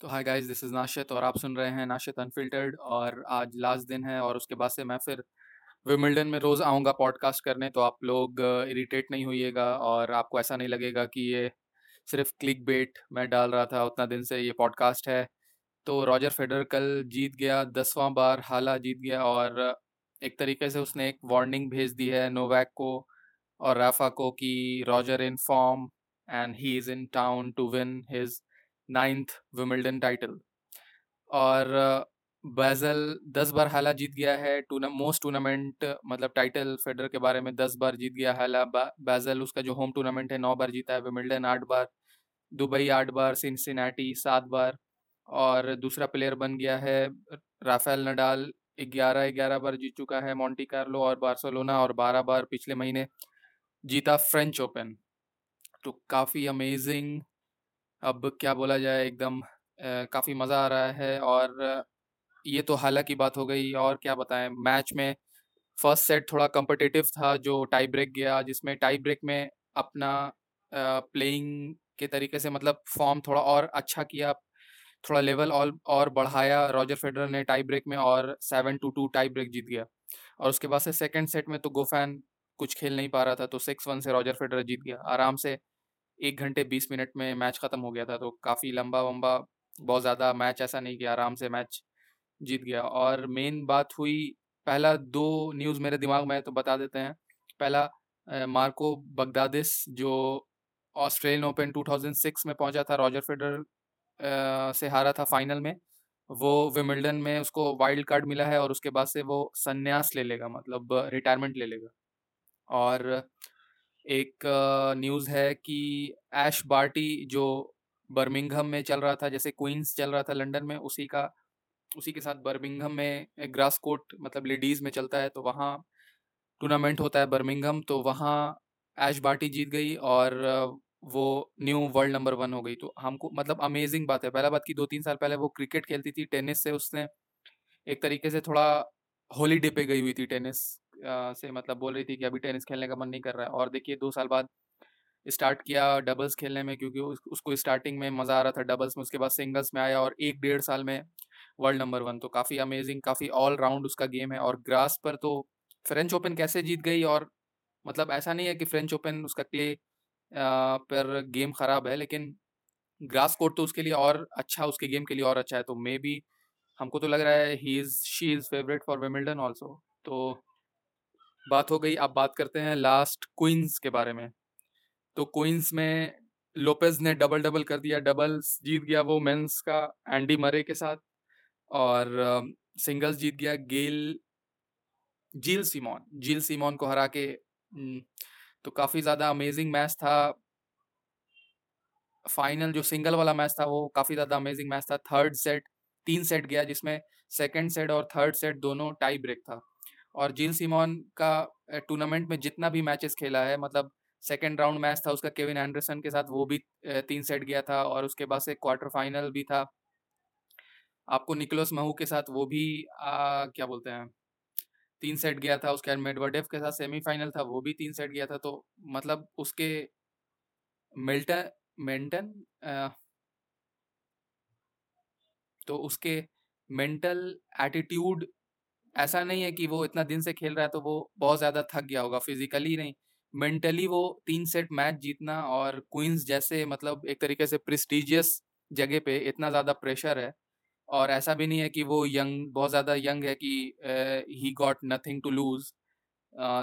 तो hi guys this is Nashit और आप सुन रहे हैं नाशित अनफिल्टर्ड और आज लास्ट दिन है और उसके बाद से मैं फिर विमिल्डन में रोज़ आऊँगा पॉडकास्ट करने तो आप लोग इरिटेट नहीं होइएगा और आपको ऐसा नहीं लगेगा कि ये सिर्फ़ क्लिक बेट मैं डाल रहा था उतना दिन से ये पॉडकास्ट है। तो रॉजर फेडर कल जीत गया, दसवां बार हाला जीत गया और एक तरीके से उसने एक वार्निंग भेज दी है नोवैक को और राफा को कि Roger in form and he is in town to win his ninth Wimbledon title. और बैजल दस बार हाला जीत गया है, टूर्ना, मोस्ट टूर्नामेंट मतलब टाइटल फेडर के बारे में दस बार जीत गया हाला। बैजल उसका जो होम टूर्नामेंट है, नौ बार जीता है विमिल्डन आठ बार। दुबई आठ बार, सिंसिनाटी सात बार। और दूसरा प्लेयर बन गया है, राफेल नडाल, ग्यारह ग्यारह बार जीत चुका है मॉन्टी कार्लो और बार्सोलोना और बारह बार पिछले महीने जीता फ्रेंच ओपन। तो काफ़ी अमेजिंग अब क्या बोला जाए, एकदम काफ़ी मज़ा आ रहा है और ये तो हालाँकि की बात हो गई और क्या बताएँ, मैच में फ़र्स्ट सेट थोड़ा कम्पटिटिव था जो टाई ब्रेक गया, जिसमें टाई ब्रेक में अपना प्लेइंग के तरीके से मतलब फॉर्म थोड़ा और अच्छा किया, थोड़ा लेवल और और बढ़ाया। रॉजर फेडरर ने टाई ब्रेक में और seven two two tie break जीत गया और उसके बाद से सेकंड सेट में तो गोफैन कुछ खेल नहीं पा रहा था तो सिक्स वन से रॉजर फेडरर जीत गया। आराम से एक घंटे बीस मिनट में मैच ख़त्म हो गया था तो काफ़ी लंबा वम्बा बहुत ज़्यादा मैच ऐसा नहीं किया, आराम से मैच जीत गया। और मेन बात हुई, पहला दो न्यूज़ मेरे दिमाग में है तो बता देते हैं। पहला मार्को बगदादिस जो ऑस्ट्रेलियन ओपन 2006 में पहुँचा था, रॉजर फेडर से हारा था फाइनल में, वो विमिल्डन में उसको वाइल्ड कार्ड मिला है और उसके बाद से वो संन्यास ले लेगा मतलब रिटायरमेंट ले लेगा। और एक न्यूज़ है कि ऐश बार्टी जो बर्मिंघम में चल रहा था, जैसे क्वींस चल रहा था लंदन में, उसी का, उसी के साथ बर्मिंघम में ग्रास कोर्ट मतलब लेडीज़ में चलता है तो वहाँ टूर्नामेंट होता है बर्मिंघम तो वहाँ ऐश बार्टी जीत गई और वो न्यू वर्ल्ड नंबर वन हो गई। तो हमको मतलब अमेजिंग बात है। पहला बात की दो तीन साल पहले वो क्रिकेट खेलती थी, टेनिस से उसने एक तरीके से थोड़ा हॉलीडे पे गई हुई थी टेनिस। से मतलब बोल रही थी कि अभी टेनिस खेलने का मन नहीं कर रहा है। और देखिए दो साल बाद स्टार्ट किया डबल्स खेलने में क्योंकि उस, उसको स्टार्टिंग में मज़ा आ रहा था डबल्स में। उसके बाद सिंगल्स में आया और एक डेढ़ साल में वर्ल्ड नंबर वन। तो काफ़ी अमेजिंग काफ़ी ऑल राउंड उसका गेम है और ग्रास पर तो फ्रेंच ओपन कैसे जीत गई? और मतलब ऐसा नहीं है कि फ्रेंच ओपन उसका क्ले पर गेम ख़राब है लेकिन ग्रास कोर्ट तो उसके लिए और अच्छा उसके गेम के लिए और अच्छा है। तो मे बी हमको तो लग रहा है he is she is favourite for Wimbledon also तो बात हो गई, अब बात करते हैं लास्ट क्वींस के बारे में। तो क्वींस में लोपेज ने डबल डबल कर दिया डबल्स जीत गया वो मेंस का एंडी मरे के साथ और सिंगल्स जीत गया गेल जील सीमोन जील सीमोन को हरा के तो काफ़ी ज़्यादा अमेजिंग मैच था। फाइनल जो सिंगल वाला मैच था वो काफ़ी ज़्यादा अमेजिंग मैच था। थर्ड सेट तीन सेट गया जिसमें सेकंड सेट और थर्ड सेट दोनों टाई ब्रेक था। और जिल सीमोन का टूर्नामेंट में जितना भी मैचेस खेला है मतलब सेकेंड राउंड मैच था उसका केविन एंडरसन के साथ वो भी तीन सेट गया था और उसके बाद से क्वार्टर फाइनल भी था। आपको निकोलस महू के साथ वो भी आ, क्या बोलते हैं तीन सेट गया था उसके बाद मेडवर्डेव के साथ सेमीफाइनल था वो भी तीन सेट गया था तो मतलब उसके मिल्टन मेंटन तो उसके मेंटल एटीट्यूड ऐसा नहीं है कि वो इतना दिन से खेल रहा है तो वो बहुत ज़्यादा थक गया होगा, फिजिकली नहीं। मेंटली वो तीन सेट मैच जीतना और क्वींस जैसे मतलब एक तरीके से प्रेस्टिजियस जगह पे इतना ज़्यादा प्रेशर है और ऐसा भी नहीं है कि वो यंग, बहुत ज़्यादा यंग है कि he got nothing to lose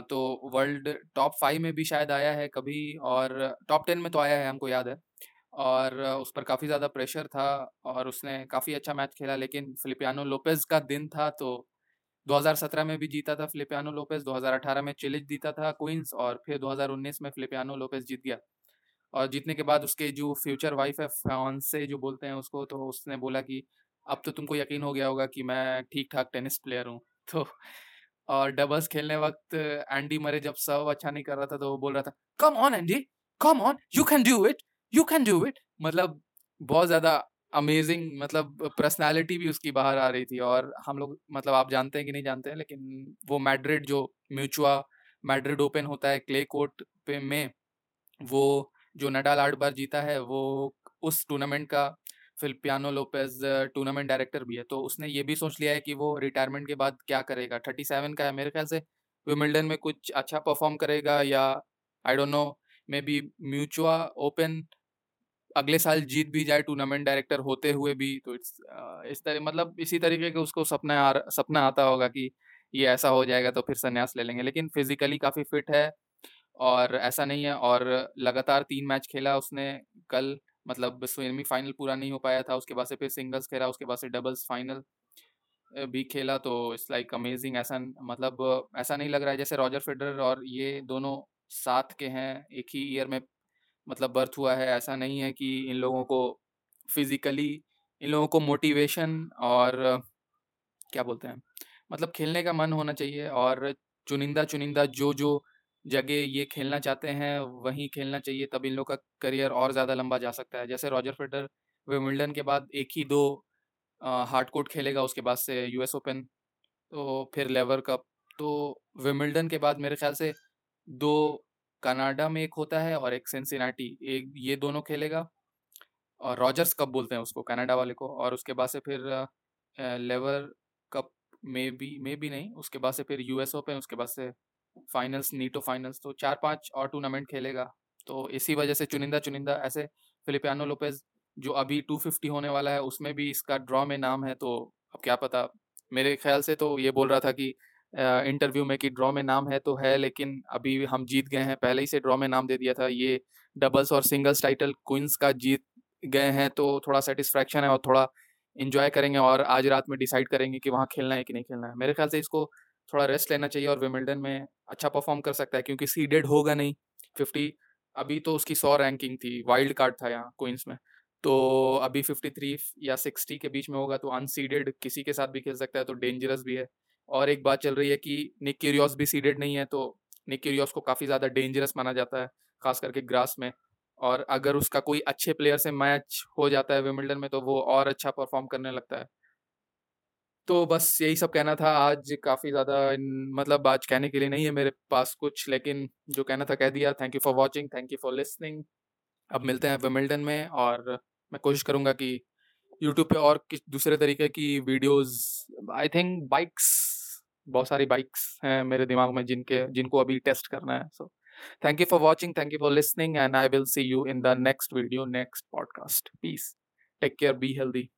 तो वर्ल्ड टॉप फाइव में भी शायद आया है कभी और टॉप टेन में तो आया है, हमको याद है। और उस पर काफ़ी ज़्यादा प्रेशर था और उसने काफ़ी अच्छा मैच खेला, लेकिन फिलिपियानो लोपेज का दिन था तो 2017 में भी जीता था फिलिपियानो लोपेज 2018 में चिलिज जीता था क्वींस और फिर 2019 में फिलिपियानो लोपेज जीत गया। और जीतने के बाद उसके जो फ्यूचर वाइफ है, फ्रांस से जो बोलते हैं उसको तो उसने बोला कि, अब तो तुमको यकीन हो गया होगा कि मैं ठीक ठाक टेनिस प्लेयर हूँ। तो और डबल्स खेलने वक्त एंडी मरे जब सर्व अच्छा नहीं कर रहा था तो वो बोल रहा था, come on Andy, come on, you can do it, you can do it. मतलब बहुत ज़्यादा अमेजिंग मतलब पर्सनालिटी भी उसकी बाहर आ रही थी और हम लोग मतलब आप जानते हैं कि नहीं जानते हैं, लेकिन वो मैड्रिड जो म्यूचुआ मैड्रिड ओपन होता है क्ले कोर्ट पे में, वो जो नडाल आठ बार जीता है, वो उस टूर्नामेंट का फिलिपियानो लोपेज टूर्नामेंट डायरेक्टर भी है। तो उसने ये भी सोच लिया है कि वो रिटायरमेंट के बाद क्या करेगा? थर्टी सेवन का है मेरे ख्याल से। विमिल्डन में कुछ अच्छा परफॉर्म करेगा या I don't know maybe Mutua Open अगले साल जीत भी जाए टूर्नामेंट डायरेक्टर होते हुए भी तो इट्स इस तरह मतलब इसी तरीके के उसको सपना आ सपना आता होगा कि ये ऐसा हो जाएगा तो फिर संन्यास ले लेंगे। लेकिन फिजिकली काफ़ी फिट है और ऐसा नहीं है और लगातार तीन मैच खेला उसने कल मतलब सेमी फाइनल पूरा नहीं हो पाया था। उसके बाद से फिर सिंगल्स खेला, उसके बाद से डबल्स फाइनल भी खेला तो इट्स लाइक अमेजिंग ऐसा मतलब ऐसा नहीं लग रहा है जैसे रॉजर फेडरर और ये दोनों साथ के हैं, एक ही ईयर में मतलब बर्थ हुआ है, ऐसा नहीं है कि इन लोगों को फिज़िकली इन लोगों को मोटिवेशन और क्या बोलते हैं मतलब खेलने का मन होना चाहिए और चुनिंदा चुनिंदा जो जो जगह ये खेलना चाहते हैं, वहीं खेलना चाहिए, तब इन लोग का करियर और ज़्यादा लंबा जा सकता है। जैसे रॉजर फेडर विमिल्डन के बाद एक ही दो हार्ड कोर्ट खेलेगा, उसके बाद से यूएस ओपन तो फिर लेवर कप तो विमिल्डन के बाद मेरे ख्याल से दो कनाडा में एक होता है और एक सेंसिनाटी, एक ये दोनों खेलेगा। और रॉजर्स कप बोलते हैं उसको, कनाडा वाले को। और उसके बाद से फिर लेवर कप में भी में भी नहीं, उसके बाद से फिर यूएस ओपन, उसके बाद से फाइनल्स, नीटो फाइनल्स तो चार पाँच और टूर्नामेंट खेलेगा। तो इसी वजह से चुनिंदा चुनिंदा ऐसे फिलिपियानो लोपेज, जो अभी 250 होने वाला है, उसमें भी इसका ड्रॉ में नाम है तो अब क्या पता। मेरे ख्याल से तो ये बोल रहा था कि इंटरव्यू में कि ड्रॉ में नाम है तो है, लेकिन अभी हम जीत गए हैं। पहले ही से ड्रॉ में नाम दे दिया था। ये डबल्स और सिंगल्स टाइटल क्वींस का जीत गए हैं तो थोड़ा सेटिस्फैक्शन है और थोड़ा इन्जॉय करेंगे और आज रात में डिसाइड करेंगे कि वहाँ खेलना है कि नहीं खेलना है। मेरे ख्याल से इसको थोड़ा रेस्ट लेना चाहिए और विमिल्टन में अच्छा परफॉर्म कर सकता है, क्योंकि सीडेड होगा नहीं। फिफ्टी अभी तो उसकी सौ रैंकिंग थी वाइल्ड कार्ड था यहाँ क्वींस में। तो अभी फिफ्टी थ्री या सिक्सटी के बीच में होगा तो अनसीडेड किसी के साथ भी खेल सकता है तो डेंजरस भी है। और एक बात चल रही है कि निक क्यूरियोस भी सीडेड नहीं है तो निक क्यूरियोस को काफ़ी ज़्यादा डेंजरस माना जाता है, खास करके ग्रास में। और अगर उसका कोई अच्छे प्लेयर से मैच हो जाता है विमिल्टन में तो वो और अच्छा परफॉर्म करने लगता है। तो बस यही सब कहना था, आज काफ़ी ज़्यादा मतलब आज कहने के लिए नहीं है मेरे पास कुछ, लेकिन जो कहना था कह दिया। Thank you for watching thank you for listening अब मिलते हैं विमिल्टन में, और मैं कोशिश करूँगा कि यूट्यूब पे और किस, दूसरे तरीके की वीडियोस आई थिंक बाइक्स बहुत सारी बाइक्स हैं मेरे दिमाग में जिनके, जिनको अभी टेस्ट करना है। So thank you for watching thank you for listening and I will see you in the next video next podcast please take care be healthy